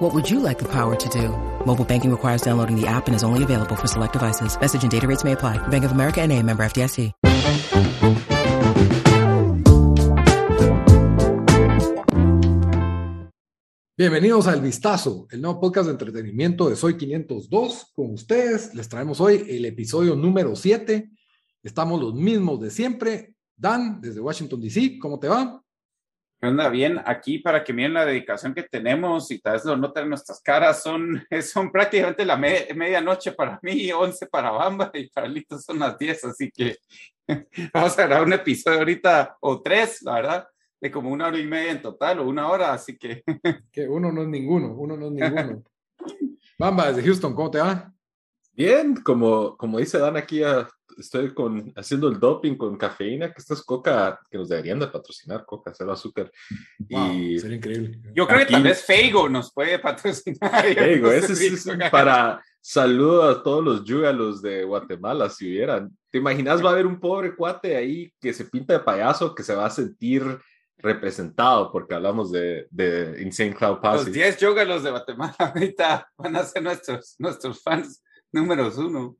What would you like the power to do? Mobile banking requires downloading the app and is only available for select devices. Message and data rates may apply. Bank of America and a member FDIC. Bienvenidos a El Vistazo, el nuevo podcast de entretenimiento de Soy 502. Con ustedes les traemos hoy el episodio número 7. Estamos los mismos de siempre. Dan, desde Washington, D.C., ¿cómo te va? Anda bien, aquí para que miren la dedicación que tenemos y tal vez lo noten nuestras caras, son, son prácticamente la medianoche para mí, 11 para Bamba y para Lito son las 10, así que vamos a grabar un episodio ahorita o tres, la verdad, de como una hora y media en total o una hora, así que... que uno no es ninguno, uno no es ninguno. Bamba, desde Houston, ¿cómo te va? Bien, como, como dice Dan aquí, ah, estoy con, haciendo el doping con cafeína, que esto es coca, que nos deberían de patrocinar, coca, cero azúcar. y sería increíble. Yo creo que tal vez Feigo nos puede patrocinar. Feigo, ese es para saludo a todos los yugalos de Guatemala, si hubieran. ¿Te imaginas va a haber un pobre cuate ahí que se pinta de payaso, que se va a sentir representado, porque hablamos de, de Insane Cloud Pass. Los 10 yugalos de Guatemala ahorita van a ser nuestros, nuestros fans números uno.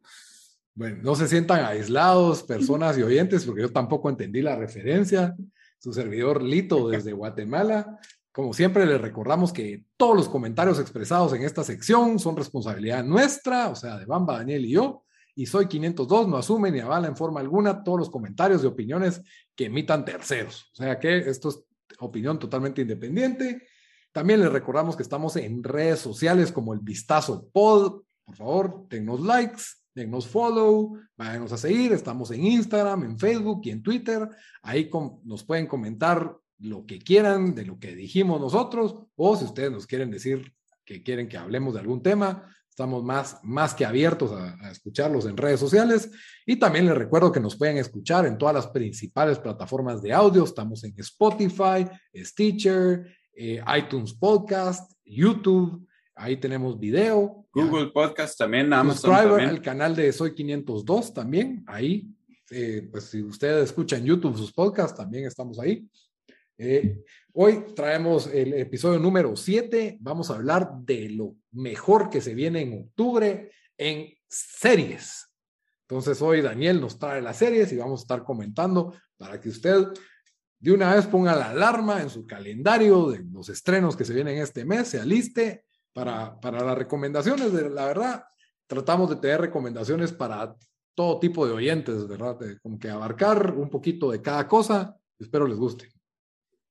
Bueno, no se sientan aislados, personas y oyentes, porque yo tampoco entendí la referencia. Su servidor Lito desde Guatemala. Como siempre, les recordamos que todos los comentarios expresados en esta sección son responsabilidad nuestra, o sea, de Bamba, Daniel y yo. Y soy 502, no asume ni avala en forma alguna todos los comentarios y opiniones que emitan terceros. O sea que esto es opinión totalmente independiente. También les recordamos que estamos en redes sociales como el Vistazo Pod. Por favor, denos likes, denos follow, váyanos a seguir. Estamos en Instagram, en Facebook y en Twitter. Ahí nos pueden comentar lo que quieran de lo que dijimos nosotros o si ustedes nos quieren decir que quieren que hablemos de algún tema, estamos más, más que abiertos a, escucharlos en redes sociales. Y también les recuerdo que nos pueden escuchar en todas las principales plataformas de audio. Estamos en Spotify, Stitcher, eh, iTunes Podcast, YouTube. Ahí tenemos video. Google Podcast también, Amazon también. al canal de Soy 502 también. Ahí, eh, pues si ustedes escuchan YouTube sus podcasts, también estamos ahí. Eh, hoy traemos el episodio número 7. Vamos a hablar de lo mejor que se viene en octubre en series. Entonces hoy Daniel nos trae las series y vamos a estar comentando para que usted de una vez ponga la alarma en su calendario de los estrenos que se vienen este mes, se aliste para, para las recomendaciones. De, la verdad, tratamos de tener recomendaciones para todo tipo de oyentes, ¿verdad? como que abarcar un poquito de cada cosa. Espero les guste.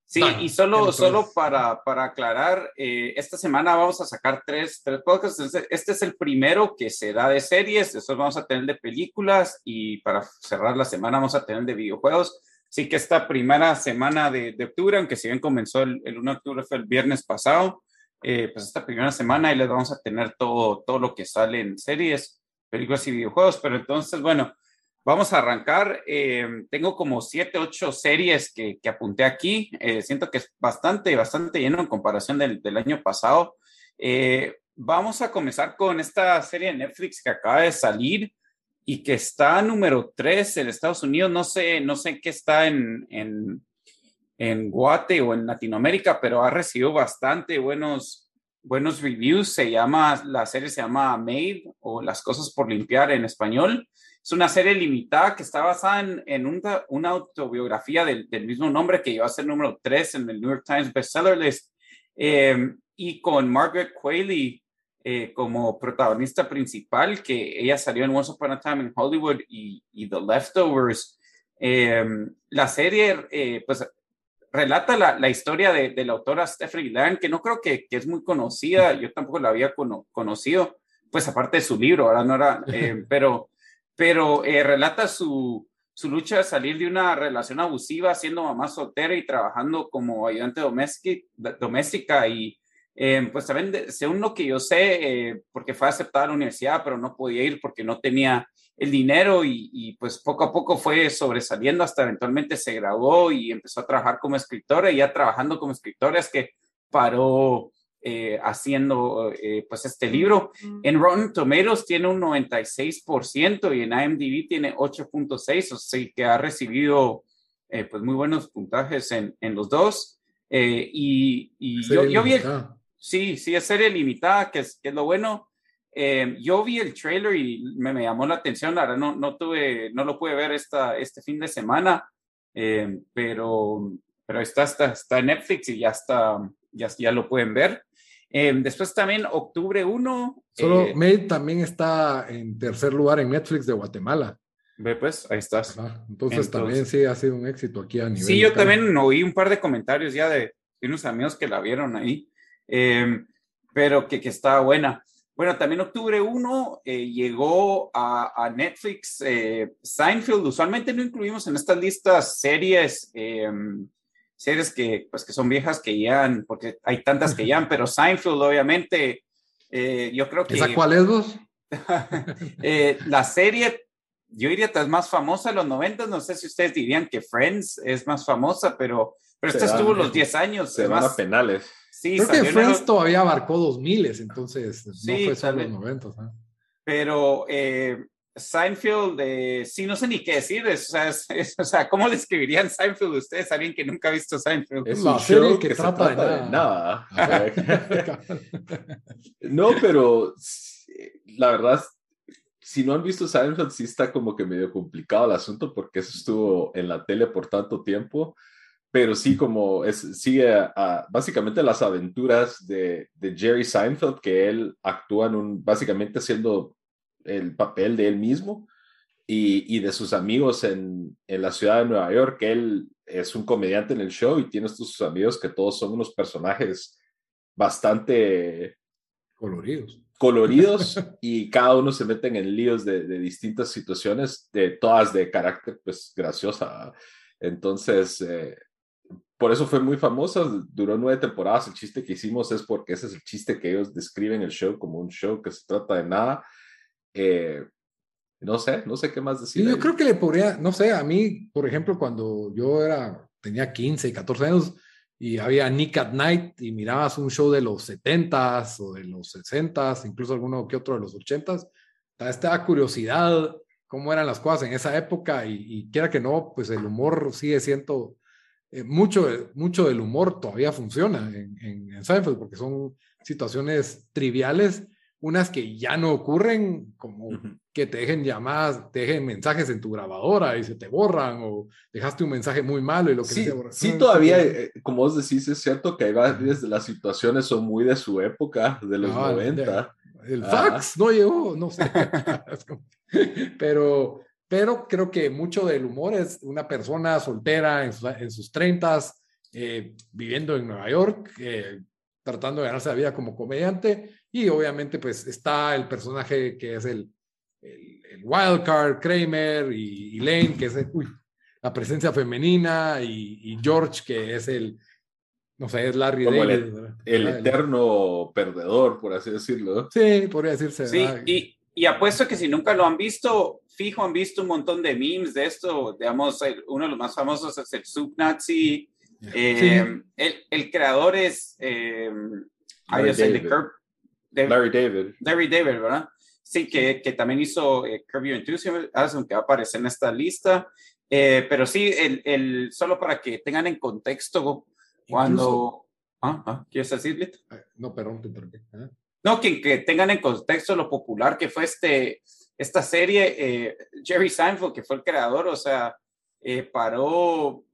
Sí, y solo, solo para, para aclarar, eh, esta semana vamos a sacar tres, tres podcasts. Este es el primero que se da de series, después vamos a tener de películas y para cerrar la semana vamos a tener de videojuegos. Así que esta primera semana de, de octubre, aunque si bien comenzó el, el 1 de octubre, fue el viernes pasado, eh, pues esta primera semana y les vamos a tener todo, todo lo que sale en series, películas y videojuegos. Pero entonces, bueno, Vamos a arrancar. Eh, tengo como siete, ocho series que, que apunté aquí. Eh, siento que es bastante, bastante lleno en comparación del, del año pasado. Eh, vamos a comenzar con esta serie de Netflix que acaba de salir y que está número tres en Estados Unidos. No sé, no sé qué está en, en, en Guate o en Latinoamérica, pero ha recibido bastante buenos, buenos reviews. Se llama, la serie se llama Made o Las cosas por limpiar en español. Es una serie limitada que está basada en, en una, una, autobiografía del, del, mismo nombre que iba a ser número 3 en el New York Times Bestseller List eh, y con Margaret Qualley eh, como protagonista principal, que ella salió en Once Upon a Time in Hollywood y, y The Leftovers. Eh, la serie, eh, pues, relata la, la historia de, de, la autora Stephanie Lang, que no creo que, que, es muy conocida, yo tampoco la había cono, conocido, pues aparte de su libro, ahora no era, eh, pero pero eh, relata su, su, lucha de salir de una relación abusiva siendo mamá soltera y trabajando como ayudante doméstica y Eh, pues también, según lo que yo sé, eh, porque fue aceptada a la universidad, pero no podía ir porque no tenía el dinero y, pues poco a poco fue sobresaliendo hasta eventualmente se graduó y empezó a trabajar como escritora y ya trabajando como escritora es que paró eh, haciendo pues este libro. En Rotten Tomatoes tiene un 96% y en IMDb tiene 8.6, o sea que ha recibido pues muy buenos puntajes en, en los dos. y, y yo, yo, vi el, Sí, sí, es serie limitada, que es, que es lo bueno. Eh, yo vi el trailer y me, me, llamó la atención. Ahora no, no tuve, no lo pude ver esta, este fin de semana, eh, pero, pero está, está, está en Netflix y ya está, ya, ya lo pueden ver. Eh, después también octubre 1. Solo Made también está en tercer lugar en Netflix de Guatemala. Ve, pues, ahí estás. Entonces, también sí ha sido un éxito aquí a nivel. Sí, yo también oí un par de comentarios ya de, de unos amigos que la vieron ahí. Em, pero que, que estaba buena. Bueno, también octubre 1 eh, llegó a, a Netflix eh, Seinfeld. Usualmente no incluimos en estas listas series, em, series que, pues, que son viejas que ya, porque hay tantas que ya, pero Seinfeld obviamente, eh, yo creo que... ¿Esa cuál es vos? la serie, yo diría que es más famosa de los 90, no sé si ustedes dirían que Friends es más famosa, pero, pero esta estuvo los 10 años. Se van a penales. Sí, Creo que Friends todavía abarcó 2000, entonces no fue solo los 90. ¿eh? Pero eh, Seinfeld, eh, sí, no sé ni qué decir. o, sea, o, sea, ¿cómo le escribirían Seinfeld ustedes? Alguien que nunca ha visto Seinfeld. Es un show que, trata, de nada. no, pero la verdad, si no han visto Seinfeld, sí está como que medio complicado el asunto porque eso estuvo en la tele por tanto tiempo pero sí como es, sigue a, básicamente las aventuras de, de, Jerry Seinfeld, que él actúa en un, básicamente haciendo el papel de él mismo y, y de sus amigos en, en, la ciudad de Nueva York, que él es un comediante en el show y tiene estos sus amigos que todos son unos personajes bastante coloridos. Coloridos y cada uno se meten en líos de, de distintas situaciones, de todas de carácter pues graciosa. Entonces, eh, por eso fue muy famosa, duró nueve temporadas. El chiste que hicimos es porque ese es el chiste que ellos describen el show como un show que se trata de nada. Eh, no sé, no sé qué más decir. yo creo que le podría, no sé, a mí, por ejemplo, cuando yo era, tenía 15 y 14 años y había Nick at Night y mirabas un show de los 70s o de los 60s, incluso alguno que otro de los 80s, esta curiosidad cómo eran las cosas en esa época y, y quiera que no, pues el humor sigue siendo eh, mucho, mucho del humor todavía funciona en, en, Seinfeld, porque son situaciones triviales, unas que ya no ocurren, como que te dejen llamadas, te dejen mensajes en tu grabadora y se te borran, o dejaste un mensaje muy malo y lo que sí, se Sí, todavía, eh, como vos decís, es cierto que hay varias de las situaciones son muy de su época, de los 90. el fax no llegó, no sé. pero, pero creo que mucho del humor es una persona soltera en sus, treintas, eh, viviendo en Nueva York, eh, tratando de ganarse la vida como comediante, y obviamente pues está el personaje que es el, el, wildcard, Kramer, y, Elaine, que es la presencia femenina, y, George, que es el, no sé, es Larry David. El, eterno perdedor, por así decirlo. Sí, podría decirse. Sí, y, y apuesto que si nunca lo han visto, fijo, han visto un montón de memes de esto. Digamos, uno de los más famosos es el Subnazi. Eh, el, el, creador es. Eh, Larry, David. Larry David. Larry David, ¿verdad? Sí, que, que también hizo eh, Curb Your Enthusiasm, que va a aparecer en esta lista. Eh, pero sí, el, el, solo para que tengan en contexto, cuando. ¿Ah? ¿Ah? ¿Quieres decir, No, perdón, te interrumpí. No, que, que tengan en contexto lo popular que fue este, esta serie. Eh, Jerry Seinfeld, que fue el creador, o sea, eh, paró,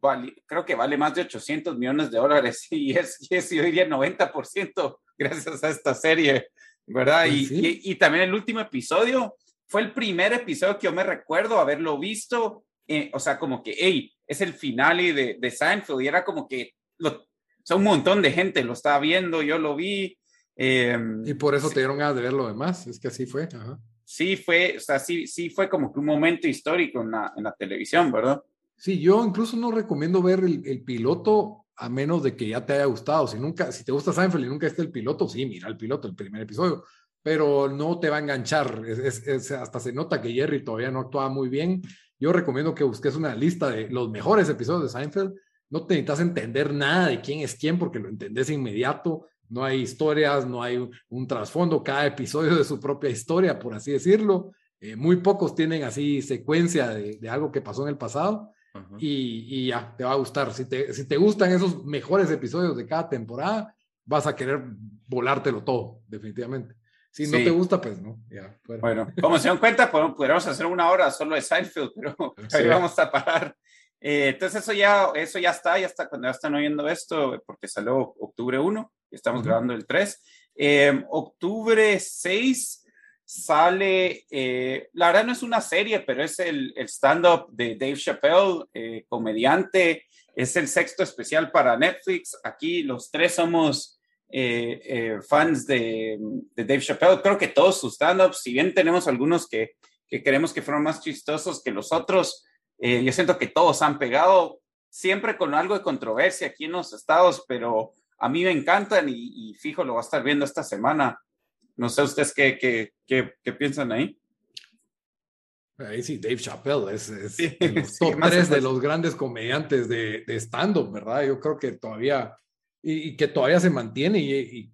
creo que vale más de 800 millones de dólares y es, es yo diría 90% gracias a esta serie, ¿verdad? Pues y, y, también el último episodio fue el primer episodio que yo me recuerdo haberlo visto, eh, o sea, como que, hey, es el final de, de Seinfeld y era como que lo, o sea, un montón de gente lo estaba viendo, yo lo vi, Em, y por eso te dieron ganas de ver lo demás, es que así fue. Sí, fue, o sea, sí, sí fue como que un momento histórico en la, en la televisión, ¿verdad? Sí, yo incluso no recomiendo ver el, el piloto a menos de que ya te haya gustado. Si nunca, si te gusta Seinfeld y nunca esté el piloto, sí, mira el piloto, el primer episodio, pero no te va a enganchar. hasta se nota que Jerry todavía no actúa muy bien. Yo recomiendo que busques una lista de los mejores episodios de Seinfeld. No te necesitas entender nada de quién es quién porque lo entendés inmediato. No hay historias, no hay un, trasfondo. Cada episodio de su propia historia, por así decirlo. Eh, muy pocos tienen así secuencia de, de algo que pasó en el pasado y, ya, te va a gustar. Si te, si te gustan esos mejores episodios de cada temporada, vas a querer volártelo todo, definitivamente. Si no te gusta, pues no. Ya, bueno, como se dan cuenta, podríamos hacer una hora solo de Seinfeld, pero ahí vamos a parar. Eh, entonces eso ya, eso ya está, ya está, cuando ya están oyendo esto, porque salió octubre 1, estamos grabando el 3. Eh, octubre 6 sale, eh, la verdad no es una serie, pero es el, el stand-up de Dave Chappelle, eh, comediante, es el sexto especial para Netflix. Aquí los tres somos eh, fans de, de, Dave Chappelle. Creo que todos sus stand-ups, si bien tenemos algunos que, que queremos que fueron más chistosos que los otros, yo siento que todos han pegado, siempre con algo de controversia aquí en los estados, pero a mí me encantan y, y fijo lo va a estar viendo esta semana. No sé ustedes qué, qué, qué, qué piensan ahí. Ahí sí, Dave Chappelle es, es los top tres de los grandes comediantes de, de stand-up, ¿verdad? Yo creo que todavía, y, que todavía se mantiene, y,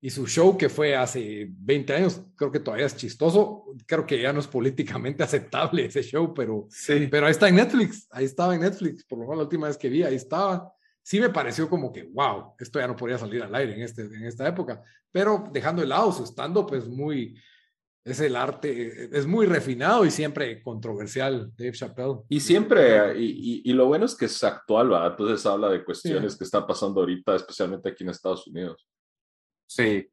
y, su show que fue hace 20 años, creo que todavía es chistoso. Creo que ya no es políticamente aceptable ese show, pero, sí. pero ahí está en Netflix, ahí estaba en Netflix, por lo menos la última vez que vi, ahí estaba sí me pareció como que, wow, esto ya no podría salir al aire en, este, en esta época, pero dejando de lado su estando, pues muy, es el arte, es muy refinado y siempre controversial, Dave Chappelle. Y siempre, y, y, lo bueno es que es actual, ¿verdad? Entonces habla de cuestiones que están pasando ahorita, especialmente aquí en Estados Unidos. Sí.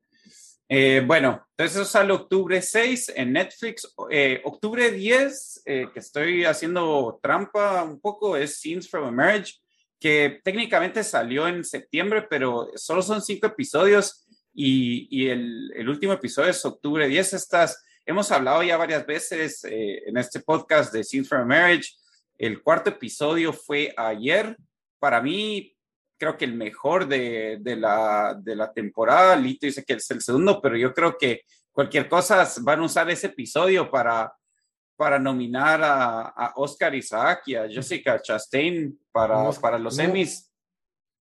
Eh, bueno, entonces eso sale octubre 6 en Netflix. Eh, octubre 10, eh, que estoy haciendo trampa un poco, es Scenes from a Marriage que técnicamente salió en septiembre, pero solo son cinco episodios y, el, último episodio es octubre 10. Estas, hemos hablado ya varias veces eh, en este podcast de Scenes from Marriage. El cuarto episodio fue ayer. Para mí, creo que el mejor de, la, de la temporada. Lito dice que es el segundo, pero yo creo que cualquier cosa van a usar ese episodio para para nominar a, Oscar Isaac y a Jessica Chastain para, para los Emmys.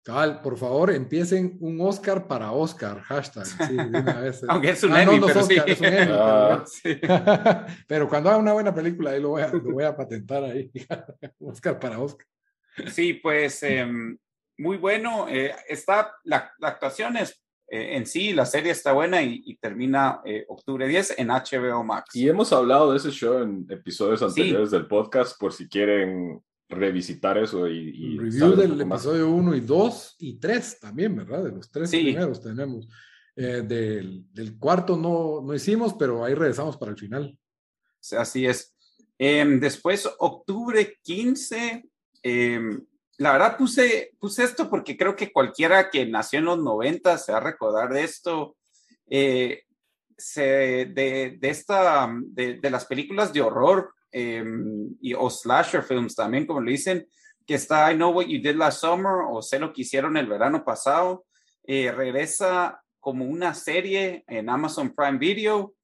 Cabal, por favor, empiecen un Oscar para Oscar, hashtag. Aunque es un ah, Emmy, pero sí. Ah, pero, cuando haga una buena película, ahí lo voy a, lo voy a patentar ahí. Oscar para Oscar. Sí, pues em, muy bueno. Eh, está, la, la, actuación es eh, en sí la serie está buena y, termina eh, octubre 10 en HBO Max. Y hemos hablado de ese show en episodios anteriores del podcast por si quieren revisitar eso y... Review del episodio 1 y 2 y 3 también, ¿verdad? De los tres primeros tenemos. Eh, del, del, cuarto no, no hicimos, pero ahí regresamos para el final. Así es. Em, después, octubre 15, eh, la verdad puse, puse esto porque creo que cualquiera que nació en los 90 se va a recordar de esto. Eh, de, de, esta, de, de, las películas de horror em, y, o slasher films también, como le dicen, que está I Know What You Did Last Summer o Sé lo que hicieron el verano pasado. Eh, regresa como una serie en Amazon Prime Video.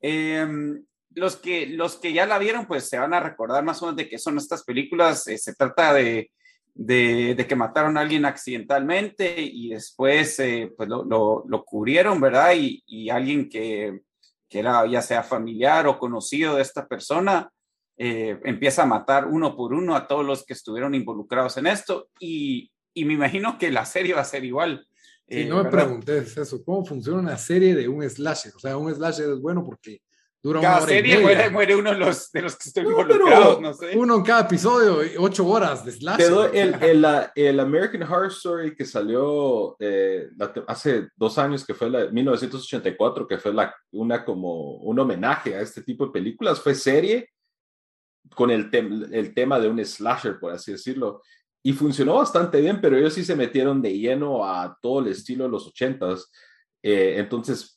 Em, los, que, los que ya la vieron, pues se van a recordar más o menos de qué son estas películas. Eh, se trata de de, que mataron a alguien accidentalmente y después eh, pues lo, lo, cubrieron, ¿verdad? Y, y alguien que, que, era ya sea familiar o conocido de esta persona eh, empieza a matar uno por uno a todos los que estuvieron involucrados en esto y, y me imagino que la serie va a ser igual. Sí, no me preguntes eso, ¿cómo funciona una serie de un slasher? O sea, un slasher es bueno porque cada serie muere, uno de los, de los que estoy involucrados, no sé. Uno en cada episodio, ocho horas de slash. el, el, el, American Horror Story que salió eh, hace dos años, que fue la 1984, que fue la, una como un homenaje a este tipo de películas, fue serie con el, el tema de un slasher, por así decirlo. Y funcionó bastante bien, pero ellos sí se metieron de lleno a todo el estilo de los ochentas. Eh, entonces,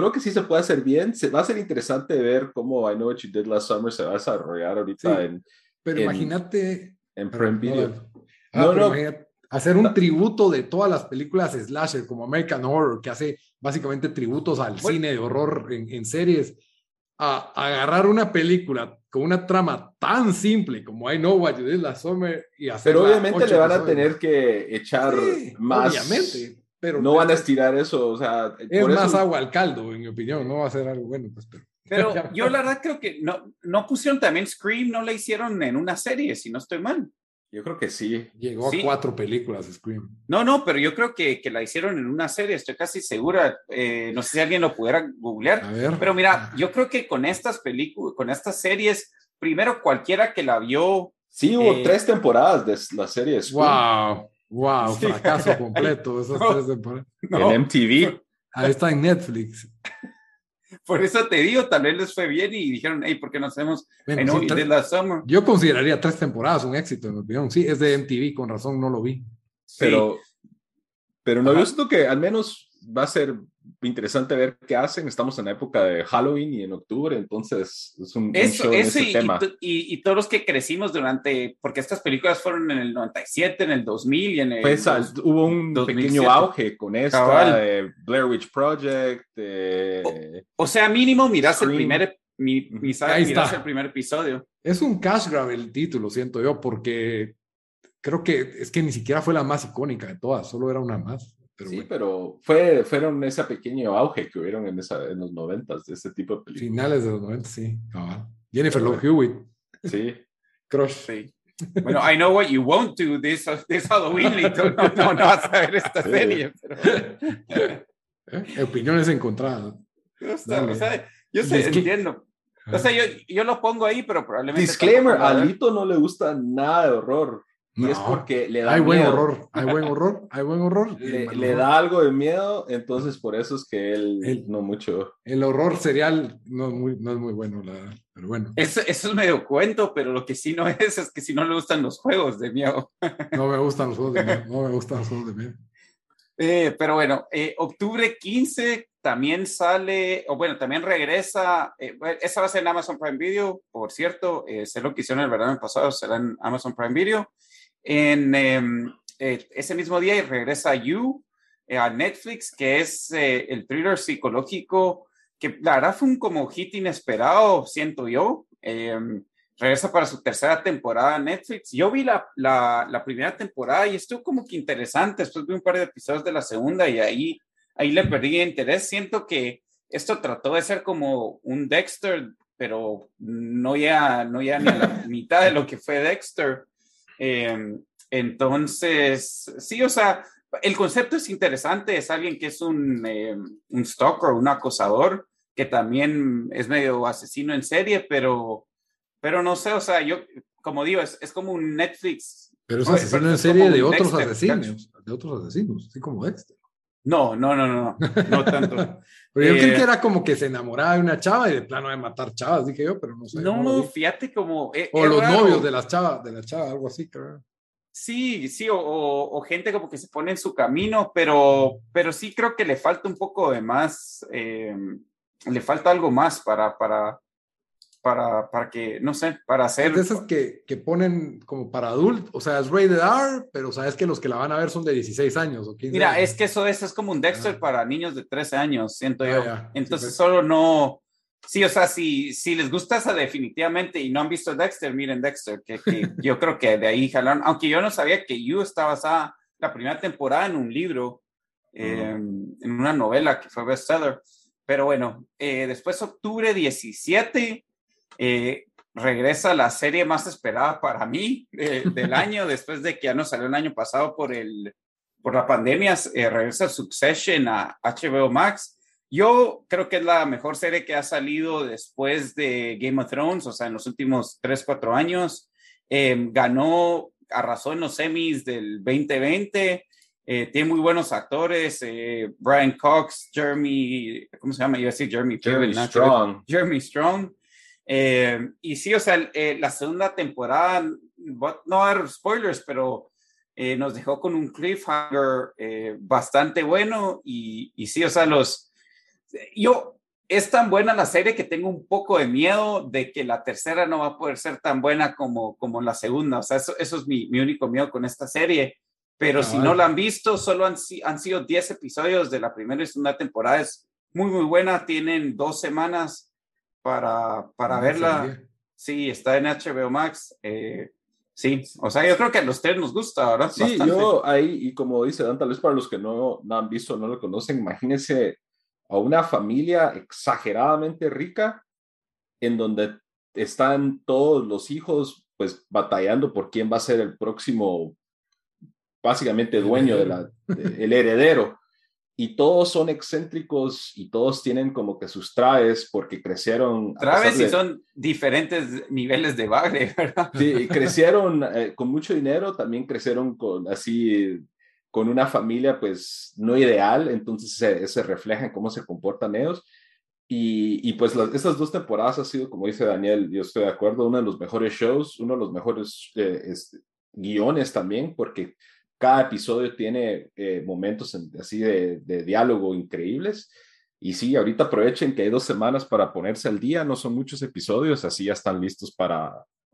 creo que sí se puede hacer bien. Se, va a ser interesante ver cómo I Know What You Did Last Summer se va a desarrollar ahorita en. Pero imagínate. En Prime Video. Ah, no, no. hacer un tributo de todas las películas slasher como American Horror, que hace básicamente tributos al cine de horror en, series, a, agarrar una película con una trama tan simple como I Know What You Did Last Summer y hacer. Pero obviamente le van a tener que echar más. Obviamente. Pero no van a estirar eso, o sea. Es más agua al caldo, en mi opinión, no va a ser algo bueno, pues, pero. Pero yo la verdad creo que no, no pusieron también Scream, no la hicieron en una serie, si no estoy mal. Yo creo que sí. Llegó a cuatro películas Scream. No, no, pero yo creo que, que la hicieron en una serie, estoy casi segura. Eh, no sé si alguien lo pudiera googlear. A ver. Pero mira, yo creo que con estas películas, con estas series, primero cualquiera que la vio. Sí, hubo eh, tres temporadas de la serie. Wow, wow, fracaso completo esas tres temporadas. En MTV. Ahí está en Netflix. Por eso te digo, tal vez les fue bien y dijeron, hey, ¿por qué no hacemos bueno, la Summer? Yo consideraría tres temporadas un éxito, en mi opinión. Sí, es de MTV, con razón no lo vi. Pero, pero no, yo siento que al menos va a ser interesante ver qué hacen. Estamos en la época de Halloween y en octubre, entonces es un, show ese y, tema. Y, todos los que crecimos durante, porque estas películas fueron en el 97, en el 2000 y en el... Pues, hubo un pequeño auge con esta, de Blair Witch Project. o, sea, mínimo miras el primer, mi, miras el primer episodio. Es un cash grab el título, siento yo, porque creo que es que ni siquiera fue la más icónica de todas, solo era una más sí, pero fue, fueron ese pequeño auge que hubieron en, esa, en los noventas de ese tipo de películas. Finales de los noventas, sí. Jennifer Love Hewitt. Sí. Crush. Sí. Bueno, I know what you won't do this, this Halloween, No, no, no vas a ver esta serie. Pero... ¿Eh? Opiniones encontradas. o sea, yo sé, entiendo. O sea, yo, yo, lo pongo ahí, pero probablemente. Disclaimer: a Lito no le gusta nada de horror. Y es porque le da hay buen horror, hay buen horror, hay buen horror. Le, da algo de miedo, entonces por eso es que él no mucho. El horror serial no es muy, no es muy bueno, pero bueno. Eso, eso, es medio cuento, pero lo que sí no es, es que si no le gustan los juegos de miedo. No me gustan los juegos de miedo, no me gustan los juegos de miedo. Eh, pero bueno, eh, octubre 15 también sale, o bueno, también regresa, eh, esa va a ser en Amazon Prime Video, por cierto, sé lo que hicieron el verano pasado, será en Amazon Prime Video. En em, eh, ese mismo día regresa You eh, a Netflix, que es eh, el thriller psicológico que la verdad fue un como hit inesperado, siento yo. Em, regresa para su tercera temporada en Netflix. Yo vi la, la, primera temporada y estuvo como que interesante. Después vi un par de episodios de la segunda y ahí, ahí le perdí interés. Siento que esto trató de ser como un Dexter, pero no ya, no ya ni a la mitad de lo que fue Dexter. Em, entonces, sí, o sea, el concepto es interesante, es alguien que es un, em, un stalker, un acosador, que también es medio asesino en serie, pero, pero no sé, o sea, yo, como digo, es, es como un Netflix. Pero es asesino en serie de otros asesinos, de otros asesinos, así como Dexter. No, no, no, no, no, tanto. pero yo creí que eh, era como que se enamoraba de una chava y de plano de matar chavas, dije yo, pero no sé. No, fíjate como... Eh, o los novios de las chavas, de la chava, algo así, creo. Sí, sí, o, gente como que se pone en su camino, pero, pero sí creo que le falta un poco de más, eh, le falta algo más para, para, para, para que, no sé, para hacer... de esas que, que ponen como para adultos, o sea, es rated R, pero sabes que los que la van a ver son de 16 años o 15 Mira, es que eso, es es como un Dexter ah. para niños de 13 años, siento ah, yo. Entonces pues. solo no... Sí, o sea, si, si les gusta esa definitivamente y no han visto Dexter, miren Dexter, que, yo creo que de ahí jalaron, aunque yo no sabía que You está basada la primera temporada en un libro, em, en una novela que fue bestseller. Pero bueno, eh, después octubre 17, eh, regresa la serie más esperada para mí eh, del año, después de que ya no salió el año pasado por, el, por la pandemia, eh, regresa Succession a HBO Max. Yo creo que es la mejor serie que ha salido después de Game of Thrones, o sea, en los últimos 3, 4 años. ganó, arrasó en los semis del 2020. tiene muy buenos actores, Brian Cox, Jeremy, ¿cómo se llama? Yo iba a decir Jeremy, Jeremy Strong. Jeremy Strong. Eh, y sí, o sea, eh, la segunda temporada, no dar spoilers, pero eh, nos dejó con un cliffhanger bastante bueno y, y, sí, o sea, los... Yo, es tan buena la serie que tengo un poco de miedo de que la tercera no va a poder ser tan buena como, como la segunda. O sea, eso, eso es mi, mi único miedo con esta serie. pero si no la han visto, solo han, han sido 10 episodios de la primera y segunda temporada. Es muy, muy buena. Tienen dos semanas para, para verla. Sí, está en HBO Max. Eh, sí, o sea, yo creo que a los tres nos gusta, ¿verdad? Sí, yo ahí, y como dice Dan, tal vez para los que no, no han visto, no lo conocen, imagínense a una familia exageradamente rica en donde están todos los hijos pues batallando por quién va a ser el próximo básicamente dueño de la, el heredero. Y todos son excéntricos y todos tienen como que sus traves porque crecieron. Traves y son diferentes niveles de bagre, ¿verdad? Sí, crecieron eh, con mucho dinero, también crecieron con así, con una familia pues no ideal, entonces se, se refleja en cómo se comportan ellos. Y, y, pues las, estas dos temporadas ha sido, como dice Daniel, yo estoy de acuerdo, uno de los mejores shows, uno de los mejores eh, este, guiones también, porque cada episodio tiene eh, momentos así de, de, diálogo increíbles. Y sí, ahorita aprovechen que hay dos semanas para ponerse al día, no son muchos episodios, así ya están listos para,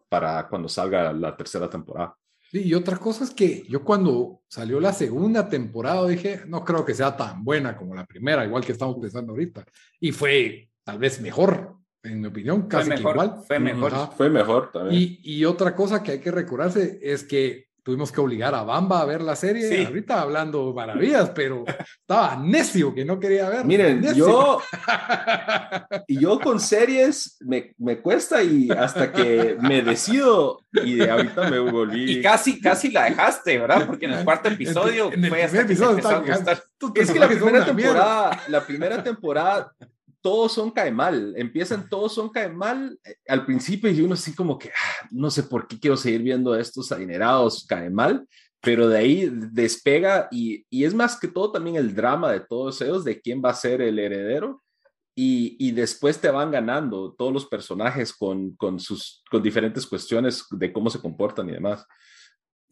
para cuando salga la tercera temporada. Sí, y otra cosa es que yo cuando salió la segunda temporada dije, no creo que sea tan buena como la primera, igual que estamos pensando ahorita. Y fue tal vez mejor, en mi opinión, casi igual. Fue mejor. Fue mejor también. Y, y, otra cosa que hay que recordarse es que tuvimos que obligar a Bamba a ver la serie. Ahorita hablando maravillas, pero estaba necio que no quería ver. Miren, yo y yo con series me, me, cuesta y hasta que me decido y de ahorita me volví. Y casi, casi la dejaste, ¿verdad? Porque en el cuarto episodio en el, fue hasta episodio que Es que la primera temporada, la primera temporada todos son cae mal, empiezan todos son cae mal eh, al principio y uno así como que ah, no sé por qué quiero seguir viendo a estos adinerados cae mal, pero de ahí despega y, y, es más que todo también el drama de todos ellos, de quién va a ser el heredero y, y después te van ganando todos los personajes con, con, sus, con diferentes cuestiones de cómo se comportan y demás.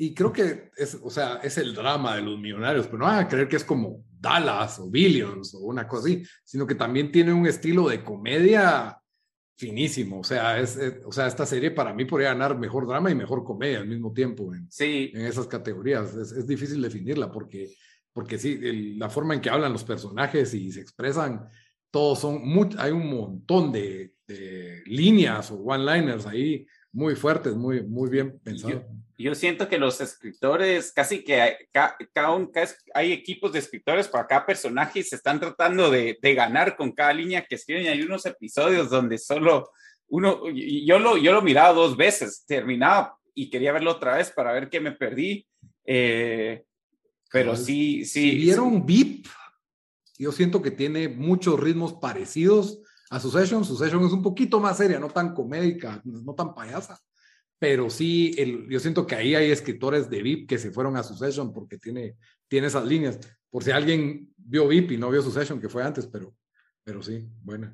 Y creo que es, o sea, es el drama de los millonarios, pero no van a creer que es como Dallas o Billions o una cosa así, sino que también tiene un estilo de comedia finísimo. O sea, es, o sea, esta serie para mí podría ganar mejor drama y mejor comedia al mismo tiempo en, sí. en esas categorías. Es, es, difícil definirla porque, porque sí, la forma en que hablan los personajes y se expresan, todos son, muy, hay un montón de, de líneas o one-liners ahí muy fuertes, muy, muy bien pensados yo siento que los escritores, casi que hay, hay equipos de escritores para cada personaje y se están tratando de, de, ganar con cada línea que escriben. Y hay unos episodios donde solo uno, yo lo, yo lo miraba dos veces, terminaba y quería verlo otra vez para ver qué me perdí. Eh, pero sí, sí. Si vieron VIP, yo siento que tiene muchos ritmos parecidos a Succession. Succession es un poquito más seria, no tan comédica, no tan payasa pero sí, el, yo siento que ahí hay escritores de VIP que se fueron a Succession porque tiene, tiene esas líneas. Por si alguien vio VIP y no vio Succession, que fue antes, pero, pero sí, buena.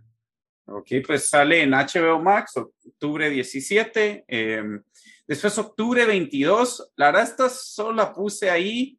Ok, pues sale en HBO Max, octubre 17. Eh, después, octubre 22. La verdad, esta solo la puse ahí,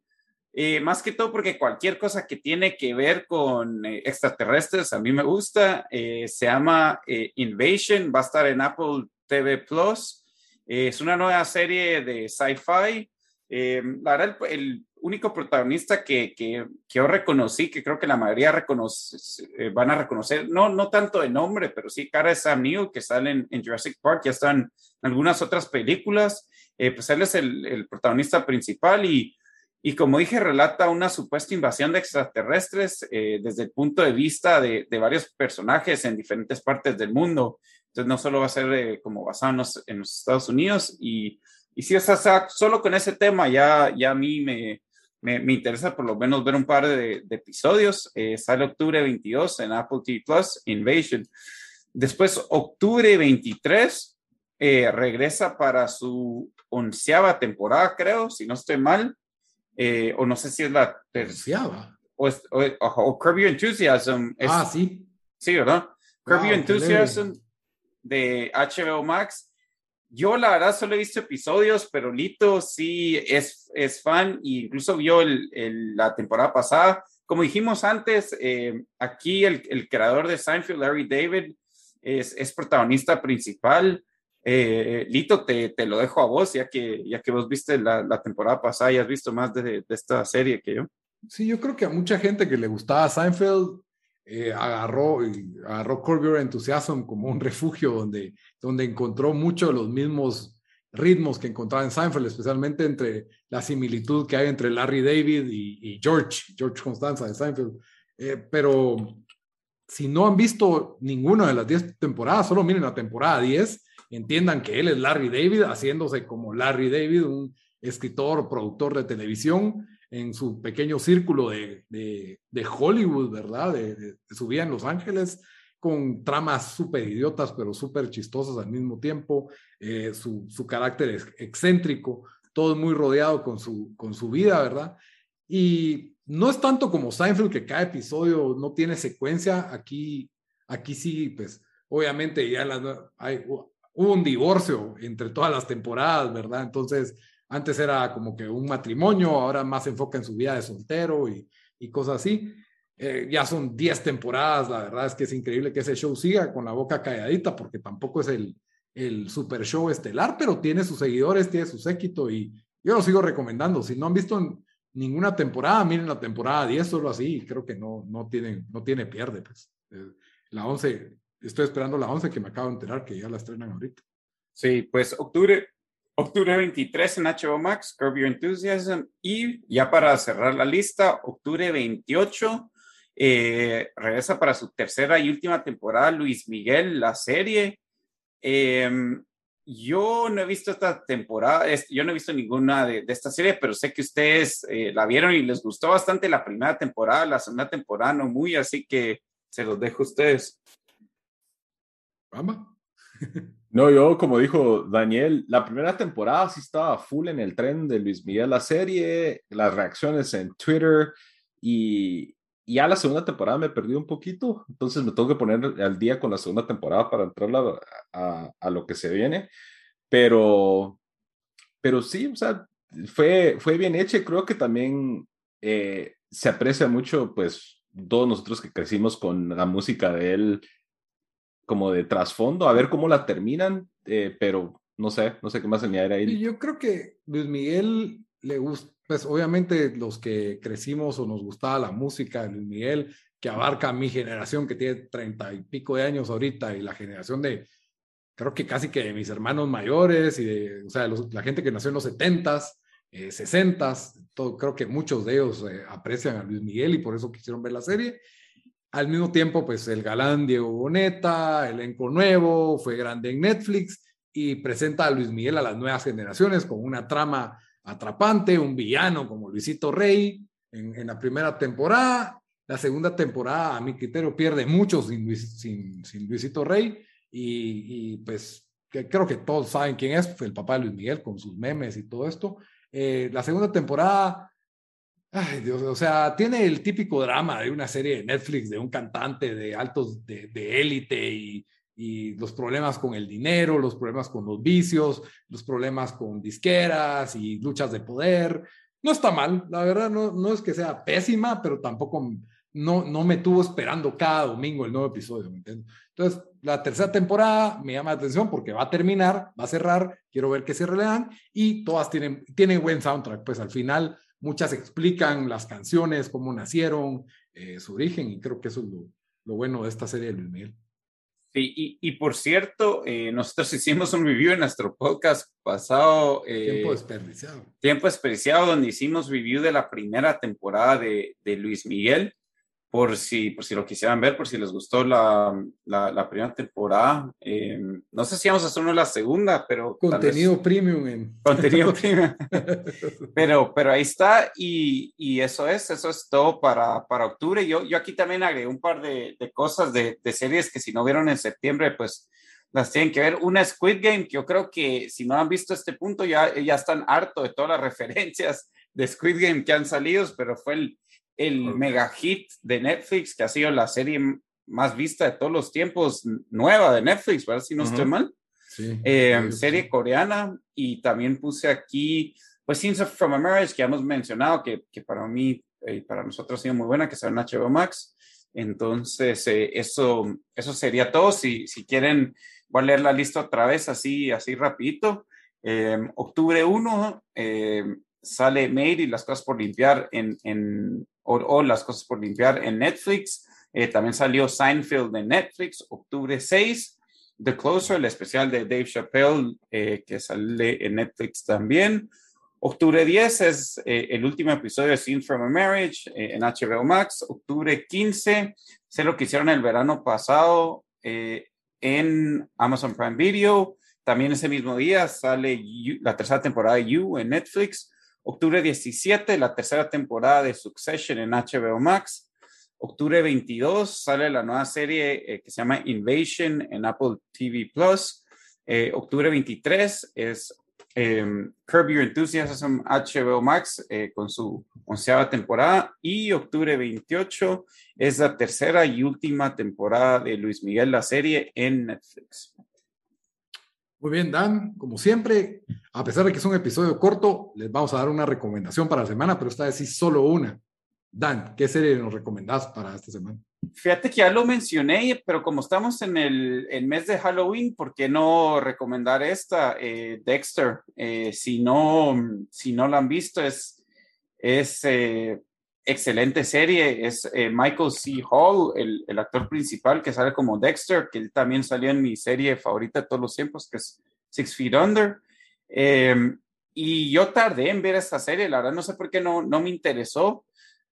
eh, más que todo porque cualquier cosa que tiene que ver con eh, extraterrestres a mí me gusta. Eh, se llama eh, Invasion, va a estar en Apple TV Plus. Es una nueva serie de sci-fi. Eh, la verdad, el, único protagonista que, que, yo reconocí, que creo que la mayoría reconoce, eh, van a reconocer, no, no tanto de nombre, pero sí cara de Sam Neill, que sale en, Jurassic Park, ya están en algunas otras películas. Eh, pues él es el, el protagonista principal y, y, como dije, relata una supuesta invasión de extraterrestres desde el punto de vista de, de varios personajes en diferentes partes del mundo. Entonces no solo va a ser eh, como basado en los, en los, Estados Unidos y, y si o sea, solo con ese tema ya, ya a mí me, me, me interesa por lo menos ver un par de, de episodios. Eh, sale octubre 22 en Apple TV Plus, Invasion. Después, octubre 23, eh, regresa para su onceava temporada, creo, si no estoy mal. Eh, o no sé si es la terciava. O, o, o, o Curb Your Enthusiasm. Es, ah, sí. Sí, ¿verdad? Curb wow, Your Enthusiasm de HBO Max. Yo la verdad solo he visto episodios, pero Lito sí es, es fan e incluso vio el, el, la temporada pasada. Como dijimos antes, eh, aquí el, el, creador de Seinfeld, Larry David, es, es protagonista principal. Eh, Lito, te, te, lo dejo a vos, ya que, ya que vos viste la, temporada pasada y has visto más de, esta serie que yo. Sí, yo creo que a mucha gente que le gustaba Seinfeld eh, agarró, agarró Curb Your como un refugio donde, donde encontró muchos de los mismos ritmos que encontraba en Seinfeld, especialmente entre la similitud que hay entre Larry David y, George, George Constanza de Seinfeld. Eh, pero si no han visto ninguna de las 10 temporadas, solo miren la temporada 10, entiendan que él es Larry David, haciéndose como Larry David, un escritor, productor de televisión en su pequeño círculo de, de, Hollywood, ¿verdad? De, de, su vida en Los Ángeles, con tramas súper idiotas, pero súper chistosas al mismo tiempo, eh, su, su, carácter excéntrico, todo muy rodeado con su, con su vida, ¿verdad? Y no es tanto como Seinfeld, que cada episodio no tiene secuencia, aquí, aquí sí, pues obviamente ya hay, hubo un divorcio entre todas las temporadas, ¿verdad? Entonces, antes era como que un matrimonio, ahora más se enfoca en su vida de soltero y, y cosas así. Eh, ya son 10 temporadas, la verdad es que es increíble que ese show siga con la boca calladita, porque tampoco es el, el super show estelar, pero tiene sus seguidores, tiene su séquito y yo lo sigo recomendando. Si no han visto ninguna temporada, miren la temporada 10 solo así, creo que no, no, tiene, no tiene pierde. Pues. Eh, la 11, estoy esperando la 11 que me acabo de enterar que ya la estrenan ahorita. Sí, pues octubre, octubre 23 en HBO Max, Curb Your Enthusiasm y ya para cerrar la lista, octubre 28 eh, regresa para su tercera y última temporada Luis Miguel, la serie. Em, yo no he visto esta temporada, yo no he visto ninguna de, esta serie, pero sé que ustedes eh, la vieron y les gustó bastante la primera temporada, la segunda temporada no muy, así que se los dejo a ustedes. No, yo como dijo Daniel, la primera temporada sí estaba full en el tren de Luis Miguel, la serie, las reacciones en Twitter y, y ya la segunda temporada me perdí un poquito, entonces me tengo que poner al día con la segunda temporada para entrar a, lo que se viene. Pero, pero sí, o sea, fue, fue bien hecha creo que también eh, se aprecia mucho, pues, todos nosotros que crecimos con la música de él como de trasfondo, a ver cómo la terminan, eh, pero no sé, no sé qué más añadir ahí. Yo creo que Luis Miguel le gusta pues obviamente los que crecimos o nos gustaba la música de Luis Miguel, que abarca mi generación que tiene treinta y pico de años ahorita y la generación de, creo que casi que de mis hermanos mayores y de, o sea, la gente que nació en los setentas, eh, sesentas, creo que muchos de ellos eh, aprecian a Luis Miguel y por eso quisieron ver la serie. Al mismo tiempo, pues el galán Diego Boneta, elenco nuevo, fue grande en Netflix y presenta a Luis Miguel a las nuevas generaciones con una trama atrapante, un villano como Luisito Rey en, la primera temporada. La segunda temporada, a mi criterio, pierde mucho sin, Luisito Rey y, pues creo que todos saben quién es, el papá de Luis Miguel con sus memes y todo esto. Eh, la segunda temporada, ay Dios, o sea, tiene el típico drama de una serie de Netflix de un cantante de altos de élite y, y los problemas con el dinero, los problemas con los vicios, los problemas con disqueras y luchas de poder. No está mal, la verdad no, no es que sea pésima, pero tampoco no, no me tuvo esperando cada domingo el nuevo episodio, ¿me entiendes? Entonces, la tercera temporada me llama la atención porque va a terminar, va a cerrar, quiero ver qué se le y todas tienen, tienen buen soundtrack, pues al final muchas explican las canciones, cómo nacieron, eh, su origen y creo que eso es lo, lo bueno de esta serie de Luis Miguel. Sí, y, por cierto, eh, nosotros hicimos un review en nuestro podcast pasado. Eh, tiempo desperdiciado. Tiempo desperdiciado, donde hicimos review de la primera temporada de, de Luis Miguel por si, por si lo quisieran ver, por si les gustó la, la, primera temporada. Eh, no sé si vamos a hacer una la segunda, pero... Contenido premium. En... Contenido premium. pero, pero ahí está y, y, eso es, eso es todo para, para octubre. Yo, yo aquí también agregué un par de, de cosas de, de, series que si no vieron en septiembre, pues las tienen que ver. Una Squid Game, que yo creo que si no han visto este punto, ya, ya están harto de todas las referencias de Squid Game que han salido, pero fue el el mega hit de Netflix, que ha sido la serie más vista de todos los tiempos, nueva de Netflix, ¿verdad? Si no estoy mal. Eh, serie coreana y también puse aquí, pues Scenes from a Marriage, que hemos mencionado, que, que para mí y eh, para nosotros ha sido muy buena, que está en HBO Max. Entonces, eh, eso, eso sería todo. Si, si quieren voy a leer la lista otra vez así, así rapidito. Em, octubre 1 em, sale Made y las cosas por limpiar en, en o, las cosas por limpiar en Netflix. Eh, también salió Seinfeld de Netflix, octubre 6. The Closer, el especial de Dave Chappelle, eh, que sale en Netflix también. Octubre 10 es eh, el último episodio de Scene from a Marriage en HBO Max. Octubre 15, sé lo que hicieron el verano pasado en Amazon Prime Video. También ese mismo día sale la tercera temporada de You en Netflix. Octubre 17, la tercera temporada de Succession en HBO Max. Octubre 22 sale la nueva serie eh, que se llama Invasion en Apple TV Plus. Eh, octubre 23 es em, Curb Your Enthusiasm HBO Max eh, con su onceava temporada. Y octubre 28 es la tercera y última temporada de Luis Miguel, la serie en Netflix. Muy bien, Dan, como siempre, a pesar de que es un episodio corto, les vamos a dar una recomendación para la semana, pero esta vez sí solo una. Dan, ¿qué serie nos recomendás para esta semana? Fíjate que ya lo mencioné, pero como estamos en el, mes de Halloween, ¿por qué no recomendar esta? Eh, Dexter, eh, si, no, si no la han visto, es, es eh, excelente serie. Es Michael C. Hall, el, el, actor principal que sale como Dexter, que él también salió en mi serie favorita de todos los tiempos, que es Six Feet Under. y yo tardé en ver esta serie, la verdad no sé por qué no, no me interesó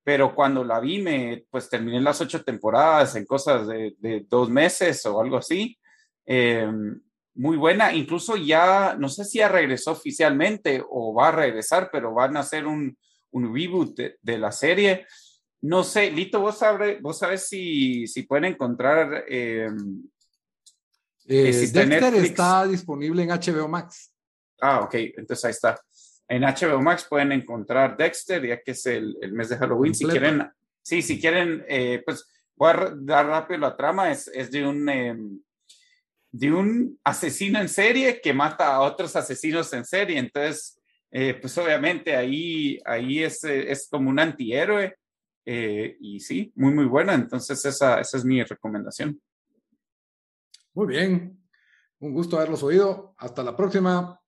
pero cuando la vi, me, pues terminé las ocho temporadas en cosas de, dos meses o algo así. Em, muy buena, incluso ya, no sé si ya regresó oficialmente o va a regresar, pero van a hacer un, un reboot de, la serie. No sé, Lito, vos, sabes, vos sabes si, si pueden encontrar... Eh, eh, Dexter está disponible en HBO Max. Ah, ok, entonces ahí está. En HBO Max pueden encontrar Dexter, ya que es el, el mes de Halloween. Si quieren, sí, si quieren, eh, pues voy a dar rápido la trama. Es, es de un em, de un asesino en serie que mata a otros asesinos en serie. Entonces, eh, pues obviamente ahí, ahí es, es como un antihéroe. Eh, y sí, muy, muy buena. Entonces, esa, esa es mi recomendación. Muy bien. Un gusto haberlos oído. Hasta la próxima.